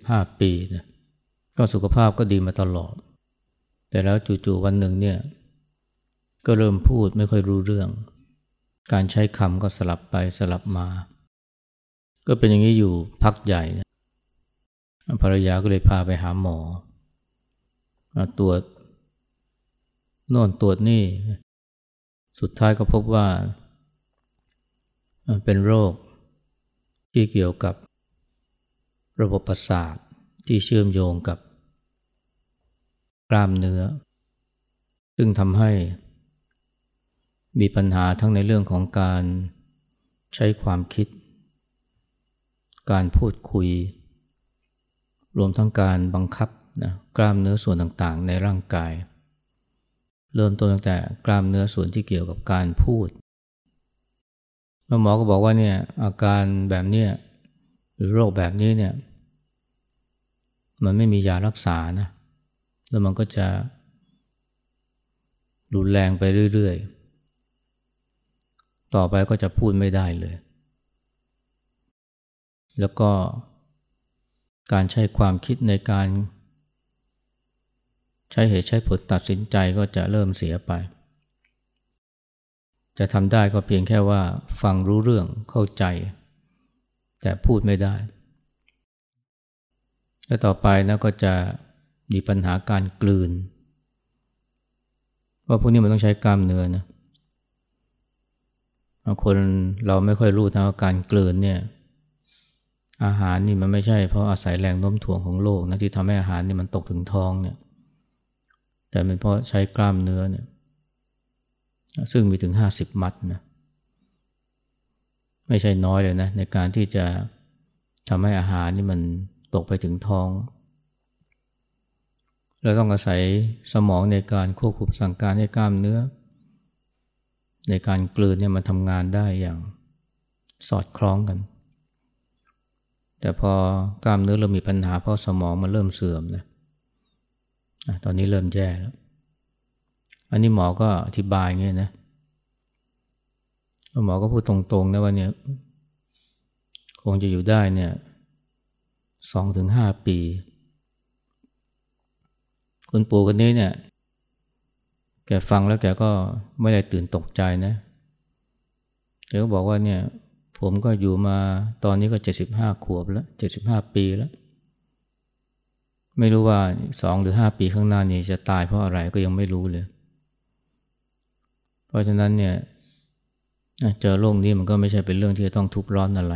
75 ปีนะก็สุขภาพก็ดีมาตลอด แต่แล้วจู่ๆวันหนึ่งเนี่ย ก็เริ่มพูดไม่ค่อยรู้เรื่อง การใช้คำก็สลับไปสลับมา ก็เป็นอย่างนี้อยู่พักใหญ่นะภรรยาก็เลยพาไปหาหมอตรวจโน่นตรวจนี่ สุดท้ายก็พบว่า เป็นโรคที่เกี่ยวกับ ระบบประสาทที่เชื่อมโยงกับกล้ามเนื้อ ซึ่งทำให้มีปัญหาทั้งในเรื่องของการใช้ความคิด การพูดคุย รวมทั้งการบังคับนะกล้ามเนื้อส่วนต่างๆ ในร่างกาย เริ่มต้นตั้งแต่กล้ามเนื้อส่วนที่เกี่ยวกับการพูดแล้วหมอก็บอกว่าเนี่ยอาการแบบนี้หรือโรคแบบนี้เนี่ย มันไม่มียารักษานะ แล้วมันก็จะรุนแรงไปเรื่อยๆ ต่อไปก็จะพูดไม่ได้เลย แล้วก็การใช้ความคิดในการ ใช้เหตุใช้ผลตัดสินใจก็จะเริ่มเสียไป จะทำได้ก็เพียงแค่ว่าฟังรู้เรื่องเข้าใจ แต่พูดไม่ได้ และต่อไปนะก็จะมีปัญหาการกลืน ว่าพวกนี้มันต้องใช้กล้ามเนื้อนะบางคนเราไม่ค่อยรู้นะว่าการกลืนเนี่ย อาหารนี่มันไม่ใช่เพราะอาศัยแรงโน้มถ่วงของโลกนะที่ทำให้อาหารนี่มันตกถึงท้องเนี่ย แต่เป็นเพราะใช้กล้ามเนื้อเนี่ย ซึ่งมีถึงห้าสิบมัดนะไม่ใช่น้อยเลยนะในการที่จะทำให้อาหารนี่มัน ตกไปถึงท้อง เราต้องอาศัยสมองในการควบคุมสั่งการให้กล้ามเนื้อ ในการกลืนเนี่ยมันทำงานได้อย่างสอดคล้องกัน แต่พอกล้ามเนื้อเรามีปัญหาเพราะสมองมันเริ่มเสื่อมนะตอนนี้เริ่มแย่แล้ว อันนี้หมอก็อธิบายเงี้ยนะหมอก็พูดตรงๆนะว่าเนี่ยคงจะอยู่ได้เนี่ย สองถึงห้าปี คุณปู่คนนี้เนี่ย แกฟังแล้วแกก็ไม่ได้ตื่นตกใจนะแกก็บอกว่าเนี่ย ผมก็อยู่มาตอนนี้ก็เจ็ดสิบห้าขวบแล้วเจ็ดสิบห้าปีแล้ว ไม่รู้ว่าสองหรือห้าปีข้างหน้านี้จะตายเพราะอะไรก็ยังไม่รู้เลย เพราะฉะนั้นเนี่ยเจอโรคนี้มันก็ไม่ใช่เป็นเรื่องที่จะต้องทุกข์ร้อนอะไร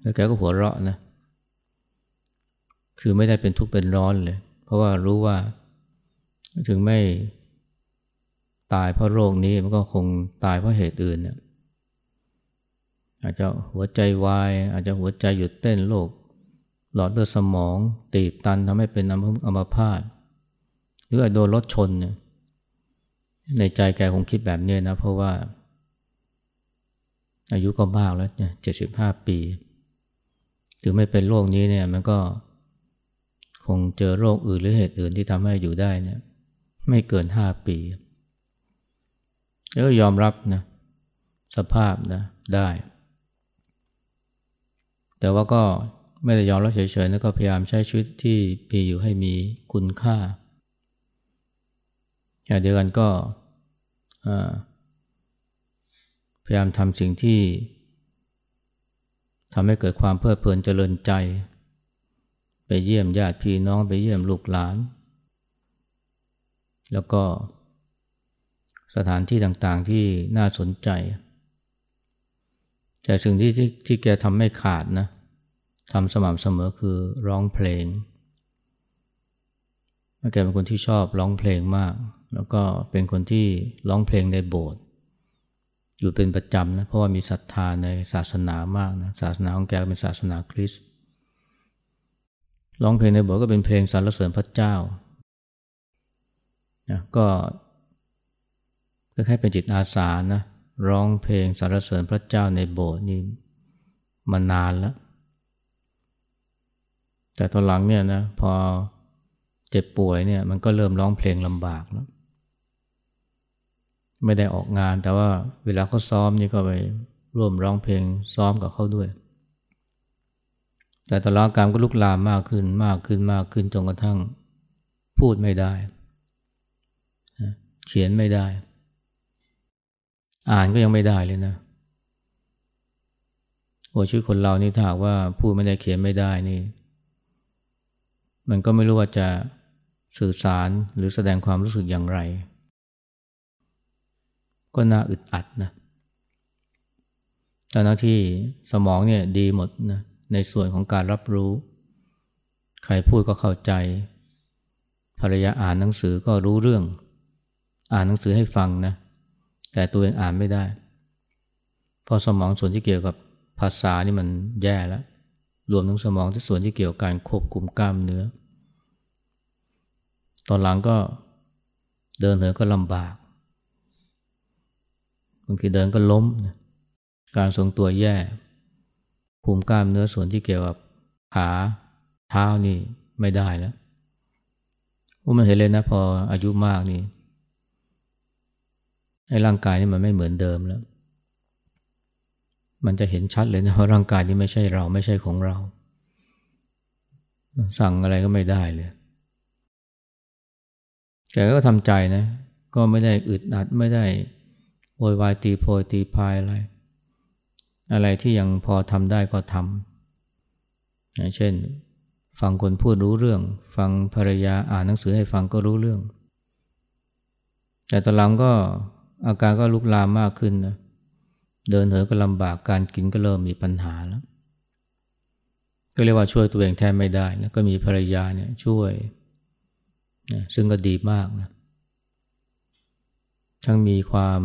แล้วแกก็หัวเราะนะ คือไม่ได้เป็นทุกข์เป็นร้อนเลย เพราะว่ารู้ว่าถึงไม่ตายเพราะโรคนี้มันก็คงตายเพราะเหตุอื่นเนี่ยอาจจะหัวใจวาย อาจจะหัวใจหยุดเต้นโรคหลอดเลือดสมอง ตีบตันทำให้เป็นอัมพาตหรืออาจโดนรถชนเนี่ยในใจแกคงคิดแบบนี้นะ เพราะว่า อายุก็มากแล้วเนี่ยเจ็ดสิบห้าปี ถึงไม่เป็นโรคนี้เนี่ยมันก็คงเจอโรคอื่นหรือเหตุอื่นที่ทำให้อยู่ได้เนี่ยไม่เกินห้าปี แล้วยอมรับนะสภาพนะได้ แต่ว่าก็ไม่ได้ยอมรับเฉยๆแล้วก็พยายามใช้ชีวิตที่มีอยู่ให้มีคุณค่าอย่างเดียวกันก็พยายามทำสิ่งที่ ทำให้เกิดความเพลิดเพลินเจริญใจ ไปเยี่ยมญาติพี่น้องไปเยี่ยมลูกหลาน แล้วก็สถานที่ต่างๆที่น่าสนใจ แต่สิ่งที่ที่ที่แกทำไม่ขาดนะทำสม่ำเสมอคือร้องเพลง แกเป็นคนที่ชอบร้องเพลงมาก แล้วก็เป็นคนที่ร้องเพลงในโบสถ์ อยู่เป็นประจำนะเพราะว่ามีศรัทธาในศาสนามากนะศาสนาของแกเป็นศาสนาคริสต์ร้องเพลงในโบสถ์ก็เป็นเพลงสรรเสริญพระเจ้านะก็คล้ายๆเป็นจิตอาสานะร้องเพลงสรรเสริญพระเจ้าในโบสถ์นี่มานานแล้ว แต่ตอนหลังเนี่ยนะพอเจ็บป่วยเนี่ยมันก็เริ่มร้องเพลงลำบากแล้ว ไม่ได้ออกงาน แต่ว่าเวลาเขาซ้อมนี่ก็ไปร่วมร้องเพลงซ้อมกับเขาด้วย แต่ตลอดการก็ลุกลามมากขึ้นมากขึ้นมากขึ้นจนกระทั่งพูดไม่ได้ เขียนไม่ได้ อ่านก็ยังไม่ได้เลยนะโอ้ชีวิตคนเรานี่ถ้าหากว่าพูดไม่ได้เขียนไม่ได้นี่ มันก็ไม่รู้ว่าจะสื่อสารหรือแสดงความรู้สึกอย่างไร ก็น่าอึดอัดนะแต่หน้าที่สมองเนี่ยดีหมดนะในส่วนของการรับรู้ ใครพูดก็เข้าใจ ภรรยาอ่านหนังสือก็รู้เรื่อง อ่านหนังสือให้ฟังนะ แต่ตัวเองอ่านไม่ได้ เพราะสมองส่วนที่เกี่ยวกับภาษานี่มันแย่แล้ว รวมทั้งสมองที่ส่วนที่เกี่ยวกับการควบคุมกล้ามเนื้อ ตอนหลังก็เดินเหินก็ลำบาก บางทีเดินก็ล้ม การทรงตัวแย่คุมกล้ามเนื้อส่วนที่เกี่ยวกับขาเท้านี่ไม่ได้แล้วว่ามันเห็นเลยนะพออายุมากนี่ไอ้ร่างกายนี่มันไม่เหมือนเดิมแล้ว มันจะเห็นชัดเลยนะว่าร่างกายนี้ไม่ใช่เราไม่ใช่ของเรา สั่งอะไรก็ไม่ได้เลยแกก็ทำใจนะ ก็ไม่ได้อึดอัดไม่ได้ โวยวายตีโพยตีพายอะไร อะไรที่ยังพอทำได้ก็ทำอย่างเช่น ฟังคนพูดรู้เรื่อง ฟังภรรยาอ่านหนังสือให้ฟังก็รู้เรื่อง แต่ตอนหลังก็อาการก็ลุกลามมากขึ้นนะเดินเหินก็ลำบากการกินก็เริ่มมีปัญหาแล้ว ก็เรียกว่าช่วยตัวเองแทนไม่ได้นะก็มีภรรยาเนี่ยช่วยนะซึ่งก็ดีมากนะทั้งมีความ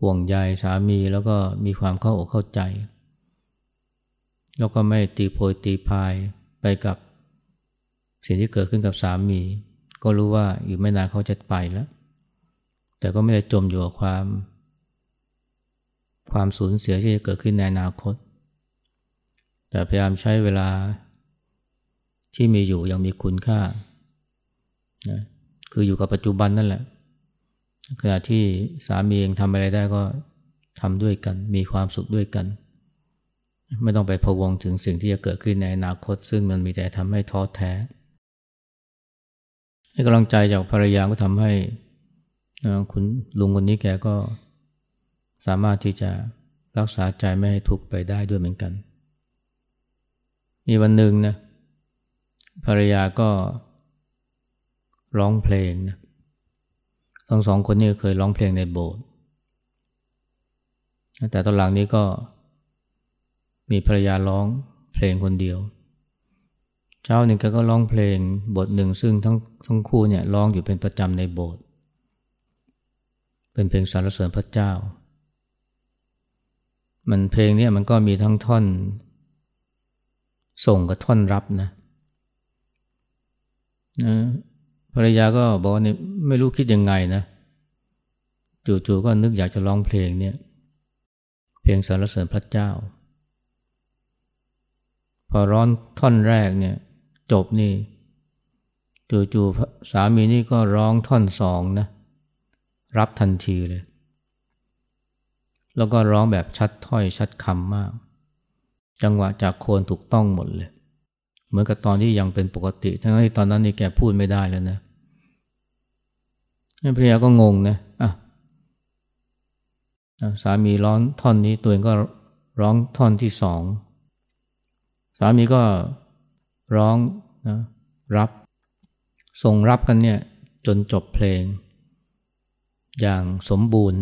ห่วงใยสามีแล้วก็มีความเข้าอกเข้าใจ แล้วก็ไม่ตีโพยตีพายไปกับสิ่งที่เกิดขึ้นกับสามี ก็รู้ว่าอีกไม่นานเขาจะไปแล้ว แต่ก็ไม่ได้จมอยู่กับความ ความสูญเสียที่จะเกิดขึ้นในอนาคต แต่พยายามใช้เวลาที่มีอยู่ยังมีคุณค่านะคืออยู่กับปัจจุบันนั่นแหละ ขณะที่สามีเองทำอะไรได้ก็ทำด้วยกัน มีความสุขด้วยกัน ไม่ต้องไปพะวงถึงสิ่งที่จะเกิดขึ้นในอนาคต ซึ่งมันมีแต่ทำให้ท้อแท้ ให้กำลังใจจากภรรยาก็ทำให้คุณลุงคนนี้แกก็สามารถที่จะรักษาใจไม่ให้ทุกข์ไปได้ด้วยเหมือนกัน มีวันหนึ่งนะภรรยาก็ร้องเพลงนะ ทั้งสองคนนี้เคยร้องเพลงในโบสถ์แต่ตอนหลังนี้ก็มีภรรยาร้องเพลงคนเดียว เช้าหนึ่งแกก็ร้องเพลงบทหนึ่งซึ่งทั้งทั้งคู่เนี่ยร้องอยู่เป็นประจำในโบสถ์เป็นเพลงสรรเสริญพระเจ้า มันเพลงนี้มันก็มีทั้งท่อน ส่งกับท่อนรับนะนะ ภรรยาก็บอกว่านี่ไม่รู้คิดยังไงนะจู่ๆก็นึกอยากจะร้องเพลงเนี่ย เพลงสรรเสริญพระเจ้า พอร้อนท่อนแรกเนี่ยจบนี่จู่ๆสามีนี่ก็ร้องท่อนสองนะรับทันทีเลย แล้วก็ร้องแบบชัดถ้อยชัดคำมาก จังหวะจากโคนถูกต้องหมดเลย เหมือนกับตอนที่ยังเป็นปกติ ทั้งที่ตอนนั้นนี่แกพูดไม่ได้แล้วนะภรรยาก็งงนะอะสามีร้องท่อนนี้ตัวเองก็ร้องท่อนที่สองสามีก็ร้องนะรับ ส่งรับกันเนี่ยจนจบเพลง อย่างสมบูรณ์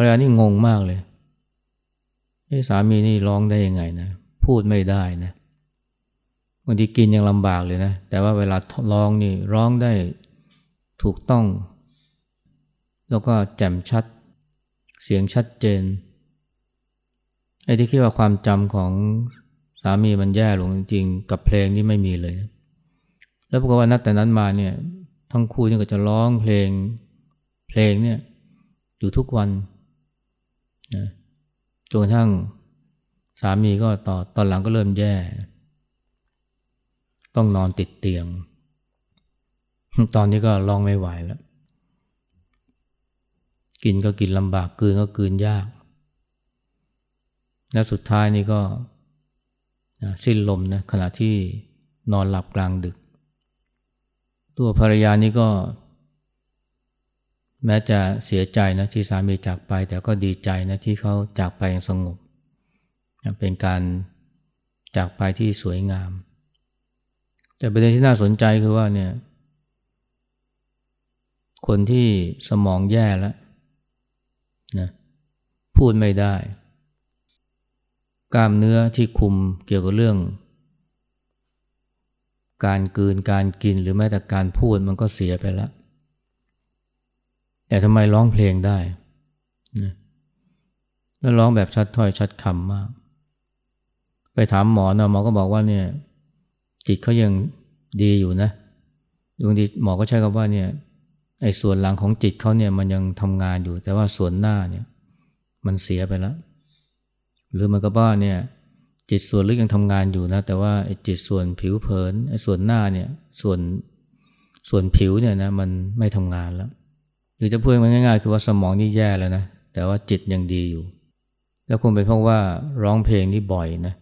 รรยานี่งงมากเลยสามีนี่ร้องได้ยังไงนะ พูดไม่ได้นะางทีกินยังลำบากเลยนะ แต่ว่าเวลาร้องนี่ร้องได้ถูกต้อง แล้วก็แจ่มชัด เสียงชัดเจน ไอ้ที่คิดว่าความจำของสามีมันแย่ลงจริงๆ กับเพลงนี่ไม่มีเลย แล้วปรากฏว่านับแต่นั้นมาเนี่ยทั้งคู่นี่ก็จะร้องเพลงเพลงเนี่ยอยู่ทุกวันนะจนกระทั่งสามีก็ต่อตอนหลังก็เริ่มแย่ ต้องนอนติดเตียง ตอนนี้ก็ร้องไม่ไหวแล้ว กินก็กินลำบากกืนก็กืนยาก และสุดท้ายนี่ก็สิ้นลมนะขณะที่นอนหลับกลางดึก ตัวภรรยานี่ก็ แม้จะเสียใจนะที่สามีจากไป แต่ก็ดีใจนะที่เขาจากไปอย่างสงบ เป็นการจากไปที่สวยงาม แต่ประเด็นที่น่าสนใจคือว่าเนี่ย คนที่สมองแย่แล้วนะพูดไม่ได้ กล้ามเนื้อที่คุมเกี่ยวกับเรื่อง การกืนการกินหรือแม้แต่การพูดมันก็เสียไปแล้ว แต่ทำไมร้องเพลงได้นะแล้วร้องแบบชัดถ้อยชัดคำมาก ไปถามหมอนะหมอก็บอกว่าเนี่ย จิตเขายังดีอยู่นะบางทีหมอก็ใช้คำว่าเนี่ยไอ้ส่วนหลังของจิตเขาเนี่ยมันยังทำงานอยู่ แต่ว่าส่วนหน้าเนี่ยมันเสียไปแล้ว หรือมันก็ว่าเนี่ยจิตส่วนลึกยังทำงานอยู่นะ แต่ว่าไอ้จิตส่วนผิวเผินไอ้ส่วนหน้าเนี่ยส่วนส่วนผิวเนี่ยนะมันไม่ทำงานแล้ว หรือจะพูดง่ายๆ คือว่าสมองนี่แย่แล้วนะแต่ว่าจิตยังดีอยู่ แล้วคงเป็นเพราะว่าร้องเพลงนี่บ่อยนะ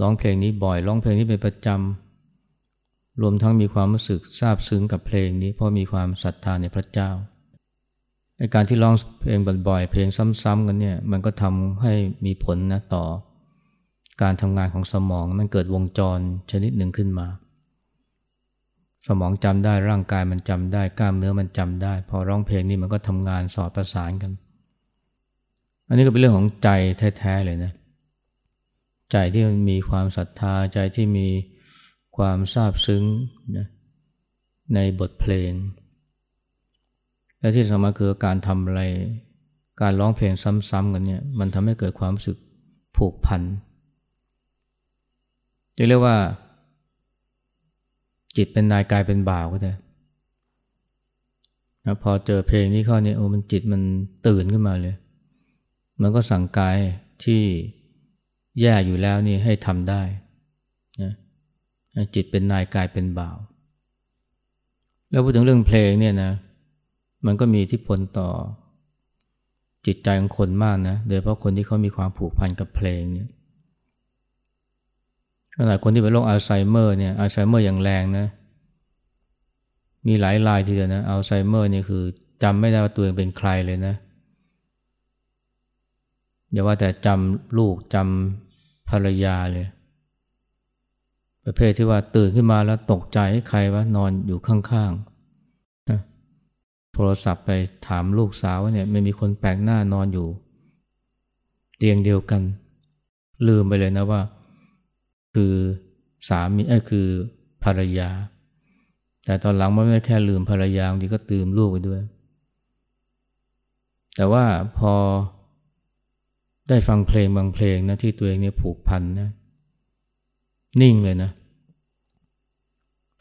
ร้องเพลงนี้บ่อยร้องเพลงนี้เป็นประจำรวมทั้งมีความรู้สึกซาบซึ้งกับเพลงนี้เพราะมีความศรัทธาในพระเจ้าในการที่ร้องเพลงบ่อยๆ เพลงซ้ำๆกันเนี่ยมันก็ทำให้มีผลนะต่อ การทำงานของสมองมันเกิดวงจรชนิดหนึ่งขึ้นมา สมองจำได้ร่างกายมันจำได้กล้ามเนื้อมันจำได้ พอร้องเพลงนี้มันก็ทำงานสอดประสานกัน อันนี้ก็เป็นเรื่องของใจแท้ๆเลยนะ ใจที่มันมีความศรัทธาใจที่มีความซาบซึ้งนะในบทเพลง และที่สำคัญคือการทำอะไร การร้องเพลงซ้ำๆกันเนี่ยมันทำให้เกิดความรู้สึกผูกพันจะเรียกว่า จิตเป็นนายกายเป็นบ่าวก็ได้นะพอเจอเพลงนี้เข้าเนี่ยโอ้มันจิตมันตื่นขึ้นมาเลย มันก็สั่งกายที่ แย่อยู่แล้วนี่ให้ทำได้นะจิตเป็นนายกายเป็นบ่าว แล้วพูดถึงเรื่องเพลงเนี่ยนะมันก็มีที่พลต่อจิตใจของคนมากนะโดยเฉพาะคนที่เขามีความผูกพันกับเพลงเนี่ยขนาดคนที่เป็นโรคอัลไซเมอร์เนี่ยอัลไซเมอร์อย่างแรงนะมีหลายรายทีเดียวนะอัลไซเมอร์เนี่ยคือจำไม่ได้ว่าตัวเองเป็นใครเลยนะอย่าว่าแต่จำลูกจำ ภรรยาเลย ประเภทที่ว่าตื่นขึ้นมาแล้วตกใจใครว่านอนอยู่ข้างๆโทรศัพท์ไปถามลูกสาวว่าเนี่ยไม่มีคนแปลกหน้านอนอยู่ เตียงเดียวกัน ลืมไปเลยนะว่า คือสามีเอ้คือภรรยา แต่ตอนหลังมันไม่แค่ลืมภรรยาบางทีก็ตืมลูกไปด้วย แต่ว่าพอ ได้ฟังเพลงบางเพลงนะที่ตัวเองเนี่ยผูกพันนะนิ่งเลยนะ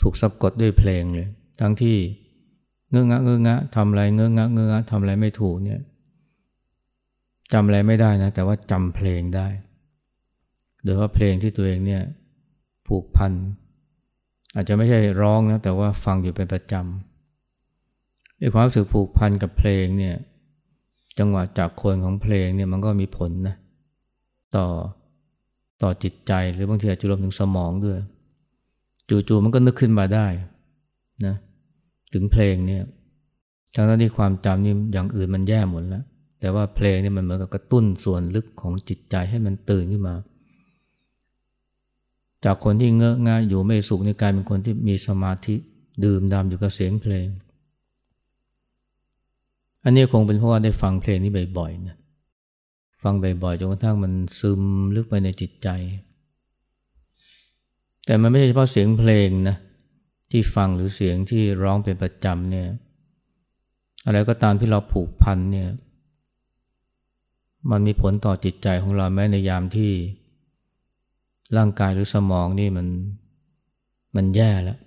ถูกสะกดด้วยเพลงเลย ทั้งที่เงื้องะเงื้องะทำอะไรเงื้องะเงื้องะทำอะไรไม่ถูกเนี่ยจำอะไรไม่ได้นะ แต่ว่าจำเพลงได้ โดยว่าเพลงที่ตัวเองเนี่ยผูกพัน อาจจะไม่ใช่ร้องนะ แต่ว่าฟังอยู่เป็นประจำไอ้ความรู้สึกผูกพันกับเพลงเนี่ย จังหวะจากคนของเพลงเนี่ยมันก็มีผลนะต่อต่อจิตใจหรือบางทีอาจจะรวมถึงสมองด้วย จู่ๆมันก็นึกขึ้นมาได้นะถึงเพลงเนี่ยทั้งที่ความจำนี่อย่างอื่นมันแย่หมดแล้ว แต่ว่าเพลงนี่มันเหมือนกับกระตุ้นส่วนลึกของจิตใจให้มันตื่นขึ้นมา จากคนที่เงอะงะอยู่ไม่สุขในกลายเป็นคนที่มีสมาธิดื่มดำอยู่กับเสียงเพลง อันนี้คงเป็นเพราะว่าได้ฟังเพลงนี้บ่อยๆนะฟังบ่อยๆจนกระทั่งมันซึมลึกไปในจิตใจ แต่มันไม่ใช่เฉพาะเสียงเพลงนะที่ฟังหรือเสียงที่ร้องเป็นประจำเนี่ยอะไรก็ตามที่เราผูกพันเนี่ยมันมีผลต่อจิตใจของเราแม้ในยามที่ร่างกายหรือสมองนี่มันมันแย่แล้ว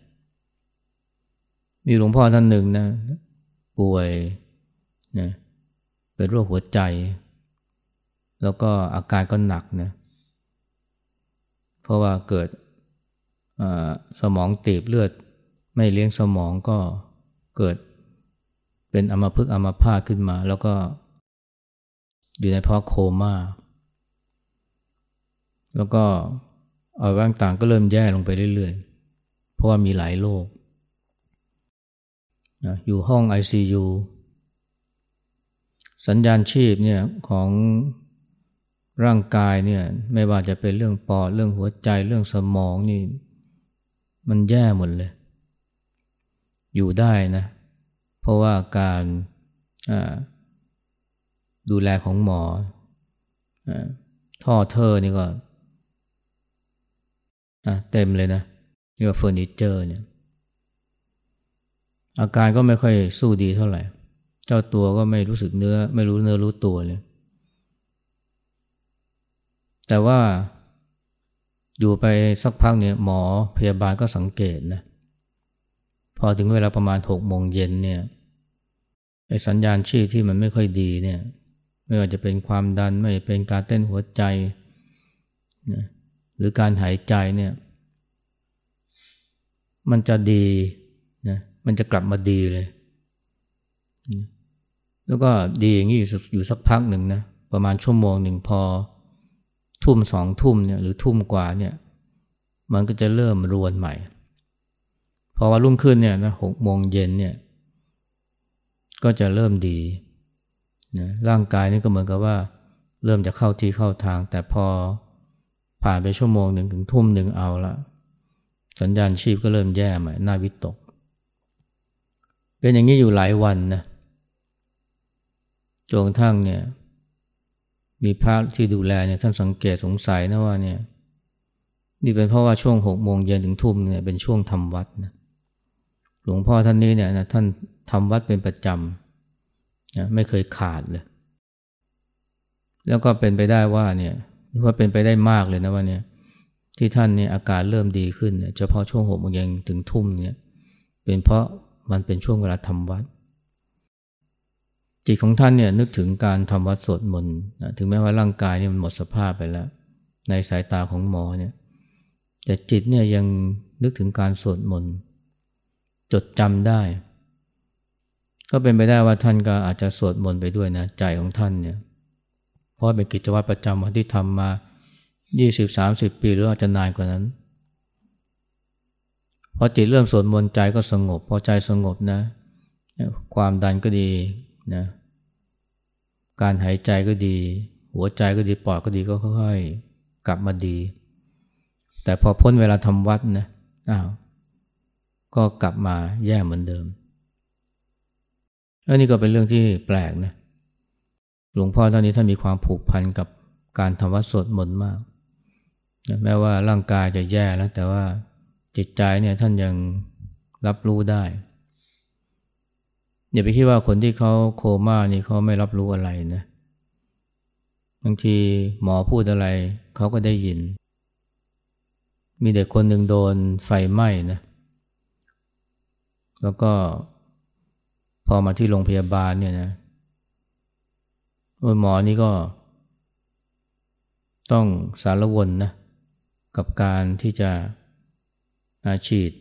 มีหลวงพ่อท่านหนึ่งนะ ป่วย นะเป็นโรคหัวใจ แล้วก็อาการก็หนักนะเพราะว่าเกิดสมองตีบเลือด ไม่เลี้ยงสมองก็เกิดเป็นอัมพฤกษ์อัมพาตขึ้นมา แล้วก็อยู่ในภาวะโคมา่า แล้วก็อาร่างต่างก็เริ่มแย่ลงไปเรื่อยๆ เพราะว่ามีหลายโรคอยู่ห้อง ICU สัญญาณชีพเนี่ยของร่างกายเนี่ยไม่ว่าจะเป็นเรื่องปอดเรื่องหัวใจเรื่องสมองนี่ มันแย่หมดเลย อยู่ได้นะ เพราะว่าการดูแลของหมอท่อเธอนี่ก็เต็มเลยนะเรียกว่าเฟอร์นิเจอร์เนี่ยอาการก็ไม่ค่อยสู้ดีเท่าไหร่ เจ้าตัวก็ไม่รู้สึกเนื้อ ไม่รู้เนื้อรู้ตัวเลย แต่ว่าอยู่ไปสักพักเนี่ยหมอพยาบาลก็สังเกตนะ พอถึงเวลาประมาณหกโมงเย็นเนี่ยไอ้สัญญาณชีพที่มันไม่ค่อยดีเนี่ย ไม่ว่าจะเป็นความดัน ไม่ว่าจะเป็นการเต้นหัวใจนะหรือการหายใจเนี่ย มันจะดีนะมันจะกลับมาดีเลย แล้วก็ดีอย่างนี้อยู่สักพักหนึ่งนะประมาณชั่วโมงหนึ่งพอทุ่มสองทุ่มเนี่ยหรือทุ่มกว่าเนี่ยมันก็จะเริ่มรวนใหม่ พอว่ารุ่งขึ้นเนี่ยนะหกโมงเย็นเนี่ยก็จะเริ่มดีนะร่างกายนี่ก็เหมือนกับว่า เริ่มจะเข้าที่เข้าทาง แต่พอผ่านไปชั่วโมงหนึ่งถึงทุ่มหนึ่งเอาละสัญญาณชีพก็เริ่มแย่ใหม่น่าวิตก เป็นอย่างนี้อยู่หลายวันนะ จนกระทั่งเนี่ย มีพระที่ดูแลเนี่ยท่านสังเกตสงสัยนะว่าเนี่ย นี่เป็นเพราะว่าช่วงหกโมงเย็นถึงทุ่มเนี่ยเป็นช่วงทำวัดนะหลวงพ่อท่านนี้เนี่ยนะท่านทำวัดเป็นประจำนะไม่เคยขาดเลย แล้วก็เป็นไปได้ว่าเนี่ยว่าเป็นไปได้มากเลยนะว่าเนี่ย ที่ท่านเนี่ยอาการเริ่มดีขึ้นเนี่ยเฉพาะช่วงหกโมงเย็นถึงทุ่มเนี่ย เป็นเพราะมันเป็นช่วงเวลาทำวัด จิตของท่านเนี่ยนึกถึงการทำวัดสวดมนต์ถึงแม้ว่าร่างกายเนี่ยมันหมดสภาพไปแล้ว ในสายตาของหมอเนี่ยแต่จิตเนี่ยยังนึกถึงการสวดมนต์จดจำได้ ก็เป็นไปได้ว่าท่านก็อาจจะสวดมนต์ไปด้วยนะใจของท่านเนี่ยเพราะเป็นกิจวัตรประจำวันที่ทำมา20-30 ปีหรืออาจจะนานกว่านั้นพอจิตเริ่มสวดมนต์ใจก็สงบ พอใจสงบนะ ความดันก็ดีนะ การหายใจก็ดี หัวใจก็ดีปอดก็ดีก็ค่อยๆกลับมาดี แต่พอพ้นเวลาทำวัดนะอ้าวก็กลับมาแย่เหมือนเดิมอันนี้ก็เป็นเรื่องที่แปลกนะหลวงพ่อตอนนี้ท่านมีความผูกพันกับการทำวัดสวดมนต์มากแม้ว่าร่างกายจะแย่แล้วแต่ว่าจิตใจเนี่ยท่านยังรับรู้ได้ อย่าไปคิดว่าคนที่เขาโคม่านี่เขาไม่รับรู้อะไรนะบางทีหมอพูดอะไรเขาก็ได้ยิน มีเด็กคนหนึ่งโดนไฟไหม้นะ แล้วก็พอมาที่โรงพยาบาลเนี่ยนะหมอนี่ก็ ต้องสารวนนะ กับการที่จะฉีด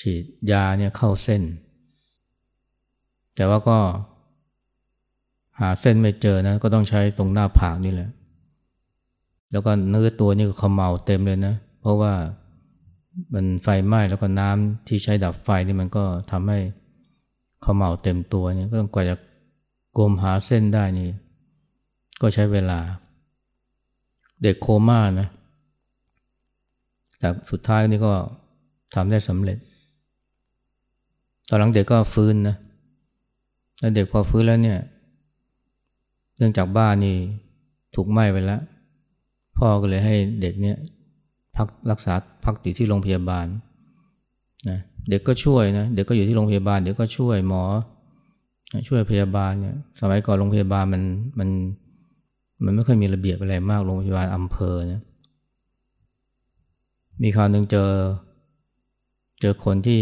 ฉีดยาเนี่ยเข้าเส้น แต่ว่าก็หาเส้นไม่เจอนะก็ต้องใช้ตรงหน้าผากนี่แหละ แล้วก็เนื้อตัวนี่ก็ขมเมาเต็มเลยนะ เพราะว่ามันไฟไหม้แล้วก็น้ำที่ใช้ดับไฟนี่มันก็ทำให้ขมเมาเต็มตัวเนี่ยก็ต้องกว่าจะกลมหาเส้นได้นี่ ก็ใช้เวลา เด็กโคม่านะแต่สุดท้ายนี่ก็ทำได้สำเร็จ อนหลังเด็กก็ฟื้นนะแล้วเด็กพอฟื้นแล้วเนี่ย เนื่องจากบ้านนี่ถูกไหม้ไปแล้ว พ่อก็เลยให้เด็กเนี่ยพักรักษาพักอยู่ที่โรงพยาบาลนะเด็กก็ช่วยนะเด็กก็อยู่ที่โรงพยาบาล เด็กก็ช่วยหมอ ช่วยพยาบาลเนี่ย สมัยก่อนโรงพยาบาลมันมันมันไม่ค่อยมีระเบียบอะไรมากโรงพยาบาลอำเภอเนี่ยมีคราวหนึ่งเจอ เจอคนที่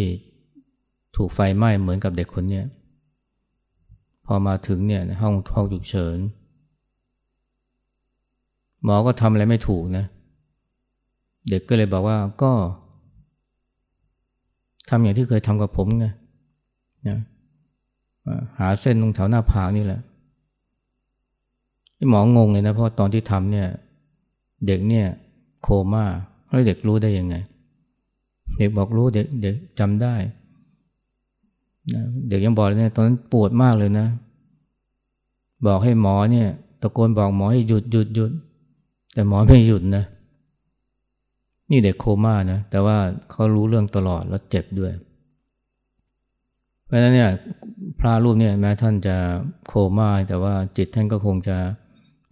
ถูกไฟไหม้เหมือนกับเด็กคนเนี้ยพอมาถึงเนี่ยห้องห้องฉุกเฉิน หมอก็ทำอะไรไม่ถูกนะ เด็กก็เลยบอกว่าก็ทำอย่างที่เคยทำกับผมไงนะหาเส้นตรงแถวหน้าผากนี่แหละหมองงเลยนะเพราะตอนที่ทำเนี่ย เด็กเนี่ยโคม่าแล้วเด็กรู้ได้ยังไง เด็กบอกรู้เด็กเด็กจำได้ นะเด็กยังบอกเลยเนี่ยตอนนั้นปวดมากเลยนะ บอกให้หมอเนี่ย ตะโกนบอกหมอให้หยุดหยุดหยุดแต่หมอไม่หยุดนะ นี่เด็กโคม่านะ แต่ว่าเขารู้เรื่องตลอดแล้วเจ็บด้วย เพราะฉะนั้นเนี่ยพระรูปเนี่ยแม้ท่านจะโคม่าแต่ว่าจิตท่านก็คงจะ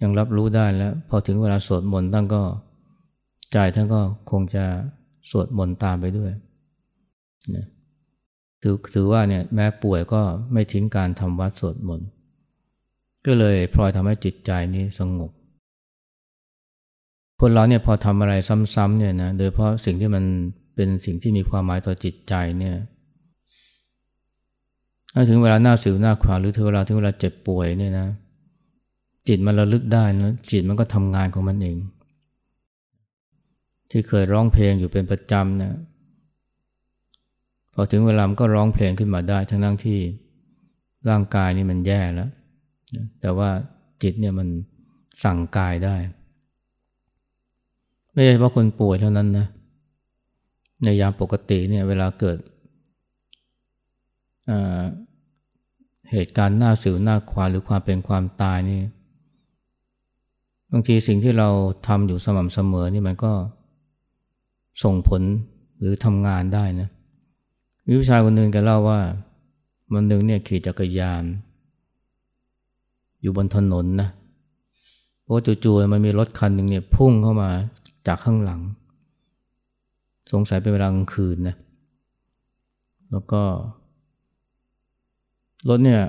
ยังรับรู้ได้แล้ว พอถึงเวลาสวดมนต์ท่านก็ใจท่านก็คงจะสวดมนต์ตามไปด้วยนะ ถือถือว่าเนี่ยแม้ป่วยก็ไม่ทิ้งการทำวัดสวดมนต์ก็เลยพลอยทำให้จิตใจนี้สงบคนเราเนี่ยพอทำอะไรซ้ำๆเนี่ยนะโดยเพราะสิ่งที่มันเป็นสิ่งที่มีความหมายต่อจิตใจเนี่ยถ้าถึงเวลาหน้าสิวหน้าขวาหรือถึงเวลาถึงเวลาเจ็บป่วยเนี่ยนะ จิตมันระลึกได้นะจิตมันก็ทำงานของมันเอง ที่เคยร้องเพลงอยู่เป็นประจำนะ พอถึงเวลามันก็ร้องเพลงขึ้นมาได้ ทั้งทั้งที่ร่างกายนี่มันแย่แล้ว แต่ว่าจิตเนี่ยมันสั่งกายได้ ไม่ใช่เฉพาะคนป่วยเท่านั้นนะ ในยามปกติเนี่ยเวลาเกิดเหตุการณ์หน้าสิวหน้าควาหรือความเป็นความตายนี่บางทีสิ่งที่เราทำอยู่สม่ำเสมอนี่มันก็ส่งผลหรือทำงานได้นะ มีผู้ชายคนหนึ่งแกเล่าว่าวันหนึ่งเนี่ยขี่จักรยาน อยู่บนถนนนะเพราะจู่ๆมันมีรถคันหนึ่งเนี่ยพุ่งเข้ามาจากข้างหลัง สงสัยเป็นเวลากลางคืนนะแล้วก็ รถเนี่ย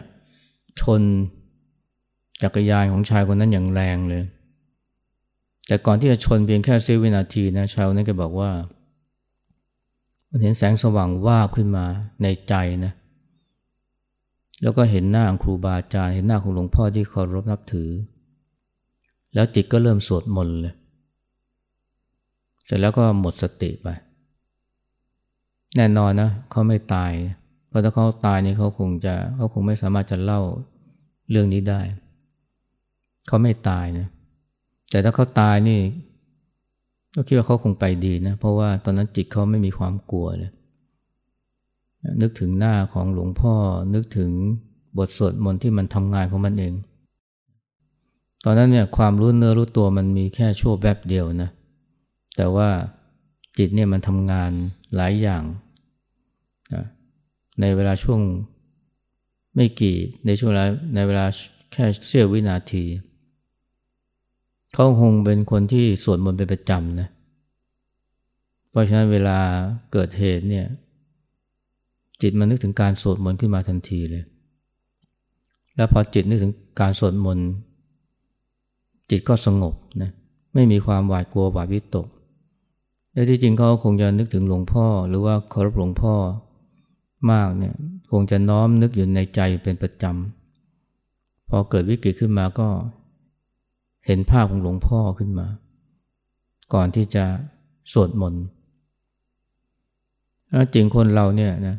ชนจักรยานของชายคนนั้นอย่างแรงเลย แต่ก่อนที่จะชนเพียงแค่เซวินาทีนะชายคนนั้นก็บอกว่า มันเห็นแสงสว่างว่าขึ้นมาในใจนะแล้วก็เห็นหน้าครูบาอาจารย์เห็นหน้าของหลวงพ่อที่เคารพนับถือ แล้วจิตก็เริ่มสวดมนต์เลยเสร็จแล้วก็หมดสติไป แน่นอนนะเขาไม่ตาย เพราะถ้าเขาตายนี่เขาคงจะเขาคงไม่สามารถจะเล่าเรื่องนี้ได้ เขาไม่ตายนะแต่ถ้าเขาตายนี่ ก็คิดว่าเขาคงไปดีนะ เพราะว่าตอนนั้นจิตเขาไม่มีความกลัวเลยนึกถึงหน้าของหลวงพ่อ นึกถึงบทสวดมนต์ที่มันทำงานของมันเอง ตอนนั้นเนี่ยความรู้เนื้อรู้ตัวมันมีแค่ชั่วแวบเดียวนะ แต่ว่าจิตเนี่ยมันทำงานหลายอย่างนะในเวลาช่วงไม่กี่ในช่วงในเวลาแค่เสี้ยววินาที เขาคงเป็นคนที่สวดมนต์เป็นประจำนะเพราะฉะนั้นเวลาเกิดเหตุเนี่ย จิตมันนึกถึงการสวดมนต์ขึ้นมาทันทีเลย แล้วพอจิตนึกถึงการสวดมนต์จิตก็สงบนะไม่มีความหวาดกลัวหวาดวิตกและที่จริงเขาคงจะนึกถึงหลวงพ่อ หรือว่าเคารพหลวงพ่อมากเนี่ยคงจะน้อมนึกอยู่ในใจเป็นประจำพอเกิดวิกฤตขึ้นมาก็ เห็นภาพของหลวงพ่อขึ้นมา ก่อนที่จะสวดมนต์จริงคนเราเนี่ยนะ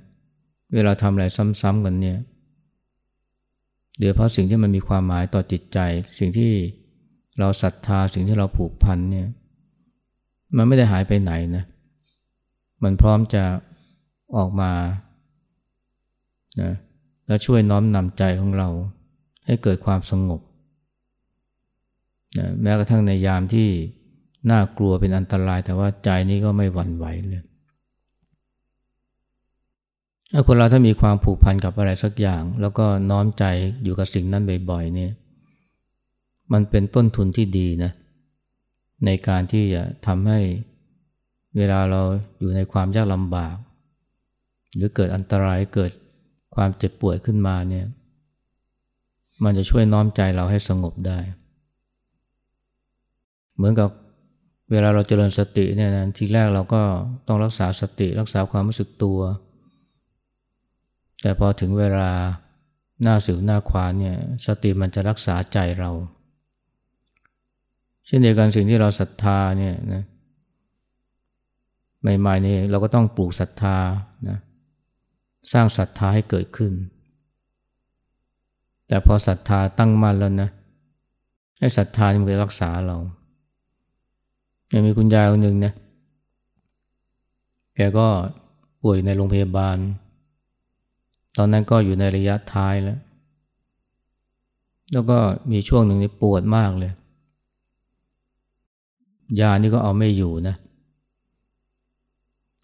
เวลาทำอะไรซ้ำๆกันเนี่ยเดี๋ยวเพราะสิ่งที่มันมีความหมายต่อจิตใจ สิ่งที่เราศรัทธาสิ่งที่เราผูกพันเนี่ยมันไม่ได้หายไปไหนนะมันพร้อมจะออกมานะแล้วช่วยน้อมนำใจของเราให้เกิดความสงบ นะแม้กระทั่งในยามที่น่ากลัวเป็นอันตราย แต่ว่าใจนี้ก็ไม่หวั่นไหวเลยถ้าคนเราถ้ามีความผูกพันกับอะไรสักอย่าง แล้วก็น้อมใจอยู่กับสิ่งนั้นบ่อยๆเนี่ยมันเป็นต้นทุนที่ดีนะในการที่จะทำให้เวลาเราอยู่ในความยากลำบาก หรือเกิดอันตรายเกิดความเจ็บป่วยขึ้นมาเนี่ยมันจะช่วยน้อมใจเราให้สงบได้ เหมือนกับเวลาเราเจริญสติเนี่ยนะทีแรกเราก็ต้องรักษาสติรักษาความรู้สึกตัว แต่พอถึงเวลาหน้าสิวหน้าขวานเนี่ยสติมันจะรักษาใจเรา เช่นเดียวกันสิ่งที่เราศรัทธาเนี่ยนะใหม่ๆนี่เราก็ต้องปลูกศรัทธานะสร้างศรัทธาให้เกิดขึ้น แต่พอศรัทธาตั้งมั่นแล้วนะให้ศรัทธานี่มันจะรักษาเรา ยังมีคุณยายคนหนึ่งนะแกก็ป่วยในโรงพยาบาล ตอนนั้นก็อยู่ในระยะท้ายแล้ว แล้วก็มีช่วงหนึ่งนี่ปวดมากเลย ยานี่ก็เอาไม่อยู่นะ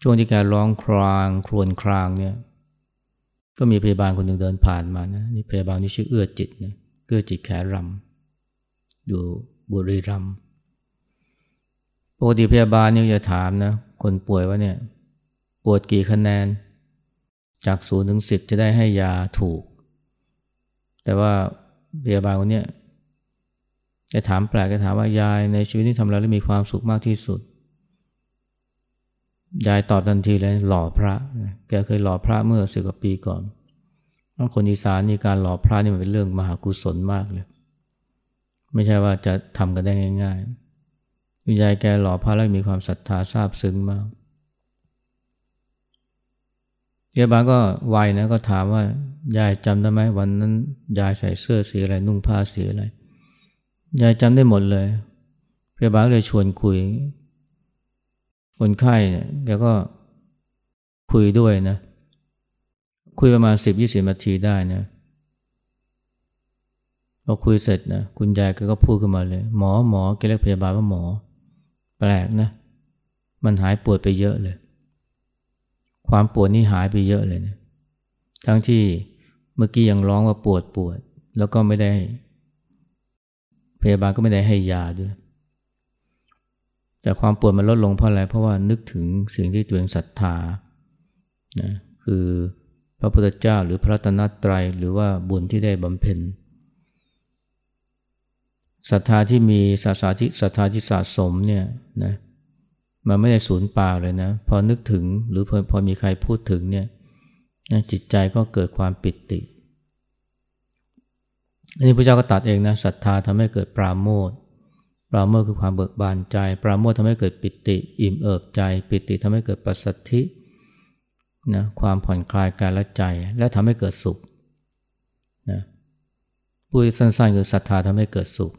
ช่วงที่แกร้องครางครวญครางเนี่ย ก็มีพยาบาลคนหนึ่งเดินผ่านมานะ นี่พยาบาลนี่ชื่อเอื้อจิตนะ เอื้อจิตแขรำอยู่บุรีรัมย์ ปกติพยาบาลนี่จะถามนะคนป่วยว่าเนี่ยปวดกี่คะแนน จากศูนย์ถึงสิบจะได้ให้ยาถูก แต่ว่าพยาบาลคนเนี้ยจะถามแปลกจะถามว่ายายในชีวิตที่ทำอะไรแล้วมีความสุขมากที่สุด ยายตอบทันทีเลยหล่อพระแกเคยหล่อพระเมื่อสิบกว่าปีก่อนคนอีสานนี่การหล่อพระนี่มันเป็นเรื่องมหากุศลมากเลย ไม่ใช่ว่าจะทำกันได้ง่าย ๆ คุณยายแกหล่อพระแล้วมีความศรัทธาซาบซึ้งมากยายบาก็ไวนะก็ถามว่ายายจำได้ไหมวันนั้น ยายใส่เสื้อสีอะไรนุ่งผ้าสีอะไรยายจำได้หมดเลยพยาบาลเลยชวนคุย คนไข้เนี่ยแกก็คุยด้วยนะ คุยประมาณสิบยี่สิบนาทีได้นะพอคุยเสร็จนะคุณยายก็พูดขึ้นมาเลย หมอหมอแกเรียกพยาบาลว่าหมอ แปลกนะ มันหายปวดไปเยอะเลย ความปวดนี่หายไปเยอะเลยนะทั้งที่เมื่อกี้ยังร้องว่าปวดปวด แล้วก็ไม่ได้ พยาบาลก็ไม่ได้ให้ยาด้วย แต่ความปวดมันลดลงเพราะอะไร เพราะว่านึกถึงสิ่งที่ตัวเองศรัทธานะคือพระพุทธเจ้าหรือพระตนตรัยหรือว่าบุญที่ได้บำเพ็ญ ศรัทธาที่มีศรัทธาที่ศรัทธาที่สะสมเนี่ยนะมันไม่ได้สูญเปล่าเลยนะพอนึกถึงหรือพอพอมีใครพูดถึงเนี่ยจิตใจก็เกิดความปิติอันนี้พระเจ้าก็ตัดเองนะศรัทธาทำให้เกิดปราโมทปราโมทคือความเบิกบานใจ ปราโมททำให้เกิดปิติ อิ่มเอิบใจ ปิติทำให้เกิดปัสสัทธินะความผ่อนคลายกายและใจ และทำให้เกิดสุขนะพูดสั้นๆคือศรัทธาทำให้เกิดสุข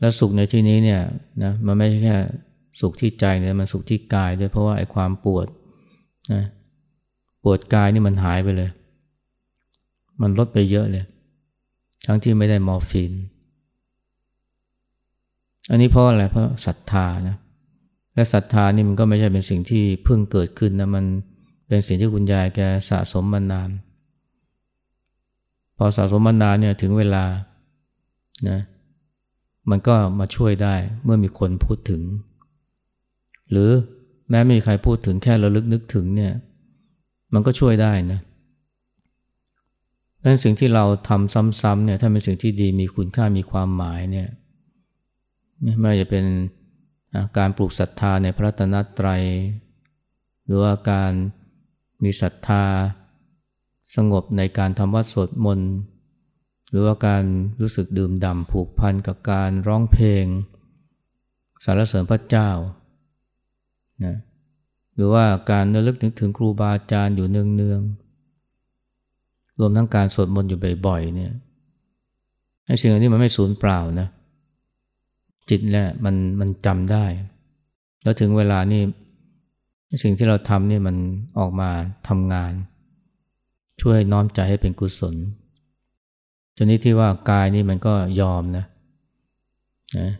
และสุขในที่นี้เนี่ยนะมันไม่ใช่แค่สุขที่ใจเนี่ยมันสุขที่กายด้วยเพราะว่าไอ้ความปวดนะปวดกายนี่มันหายไปเลย มันลดไปเยอะเลย ทั้งที่ไม่ได้มอร์ฟีน อันนี้เพราะอะไรเพราะศรัทธานะและศรัทธานี่มันก็ไม่ใช่เป็นสิ่งที่เพิ่งเกิดขึ้นนะมันเป็นสิ่งที่คุณยายแกสะสมมานาน พอสะสมมานานเนี่ยถึงเวลานะ มันก็มาช่วยได้เมื่อมีคนพูดถึง หรือแม้ไม่มีใครพูดถึงแค่ราลึกนึกถึงเนี่ย มันก็ช่วยได้นะเพราะสิ่งที่เราทำซ้ำๆเนี่ยถ้าเป็นสิ่งที่ดีมีคุณค่ามีความหมายเนี่ยไม่ว่าจะเป็นการปลูกศรัทธาในพระตนตรัย หรือว่าการมีศรัทธาสงบในการทำวัดสวดมนต์ หรือว่าการรู้สึกดื่มด่ำผูกพันกับการร้องเพลง สารเสริญพระเจ้านะหรือว่าการระลึกถึงถึงครูบาอาจารย์อยู่เนืองๆรวมทั้งการสวดมนต์อยู่บ่อยๆเนี่ยไอ้สิ่งเหล่านี้มันไม่สูญเปล่านะจิตเนี่ยมันมันจำได้ แล้วถึงเวลานี่สิ่งที่เราทำนี่มันออกมาทำงาน ช่วยน้อมใจให้เป็นกุศล ชนิดที่ว่ากายนี่มันก็ยอมนะนะ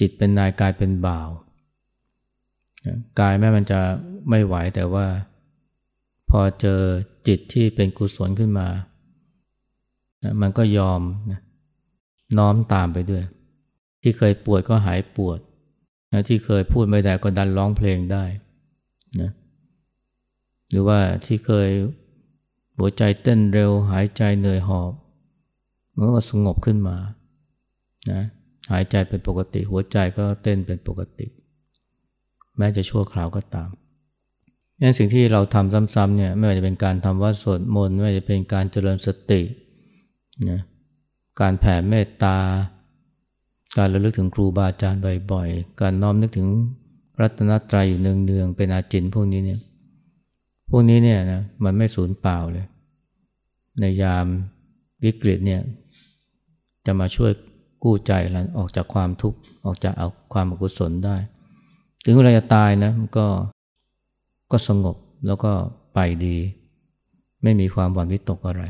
จิตเป็นนายกายเป็นบ่าวนะกายแม้มันจะไม่ไหวแต่ว่า พอเจอจิตที่เป็นกุศลขึ้นมานะมันก็ยอมนะน้อมตามไปด้วย ที่เคยปวดก็หายปวดนะที่เคยพูดไม่ได้ก็ดันร้องเพลงได้นะหรือว่าที่เคยหัวใจเต้นเร็วหายใจเหนื่อยหอบ มันก็สงบขึ้นมานะหายใจเป็นปกติ หัวใจก็เต้นเป็นปกติ แม้จะชั่วคราวก็ตามนั่นสิ่งที่เราทำซ้ำๆเนี่ยไม่ว่าจะเป็นการทำวัดสวดมนต์ไม่ว่าจะเป็นการเจริญสตินะการแผ่เมตตา การระลึกถึงครูบาอาจารย์บ่อยๆ การน้อมนึกถึงรัตนตรัยอยู่เนืองๆเป็นอาจินพวกนี้เนี่ยพวกนี้เนี่ยนะมันไม่สูญเปล่าเลย ในยาม วิกฤตเนี่ยจะมาช่วยกู้ใจเราออกจากความทุกข์ออกจากเอาความอกุศลได้ ถึงเวลาจะตายนะมันก็ก็สงบแล้วก็ไปดี ไม่มีความหวั่นวิตกอะไร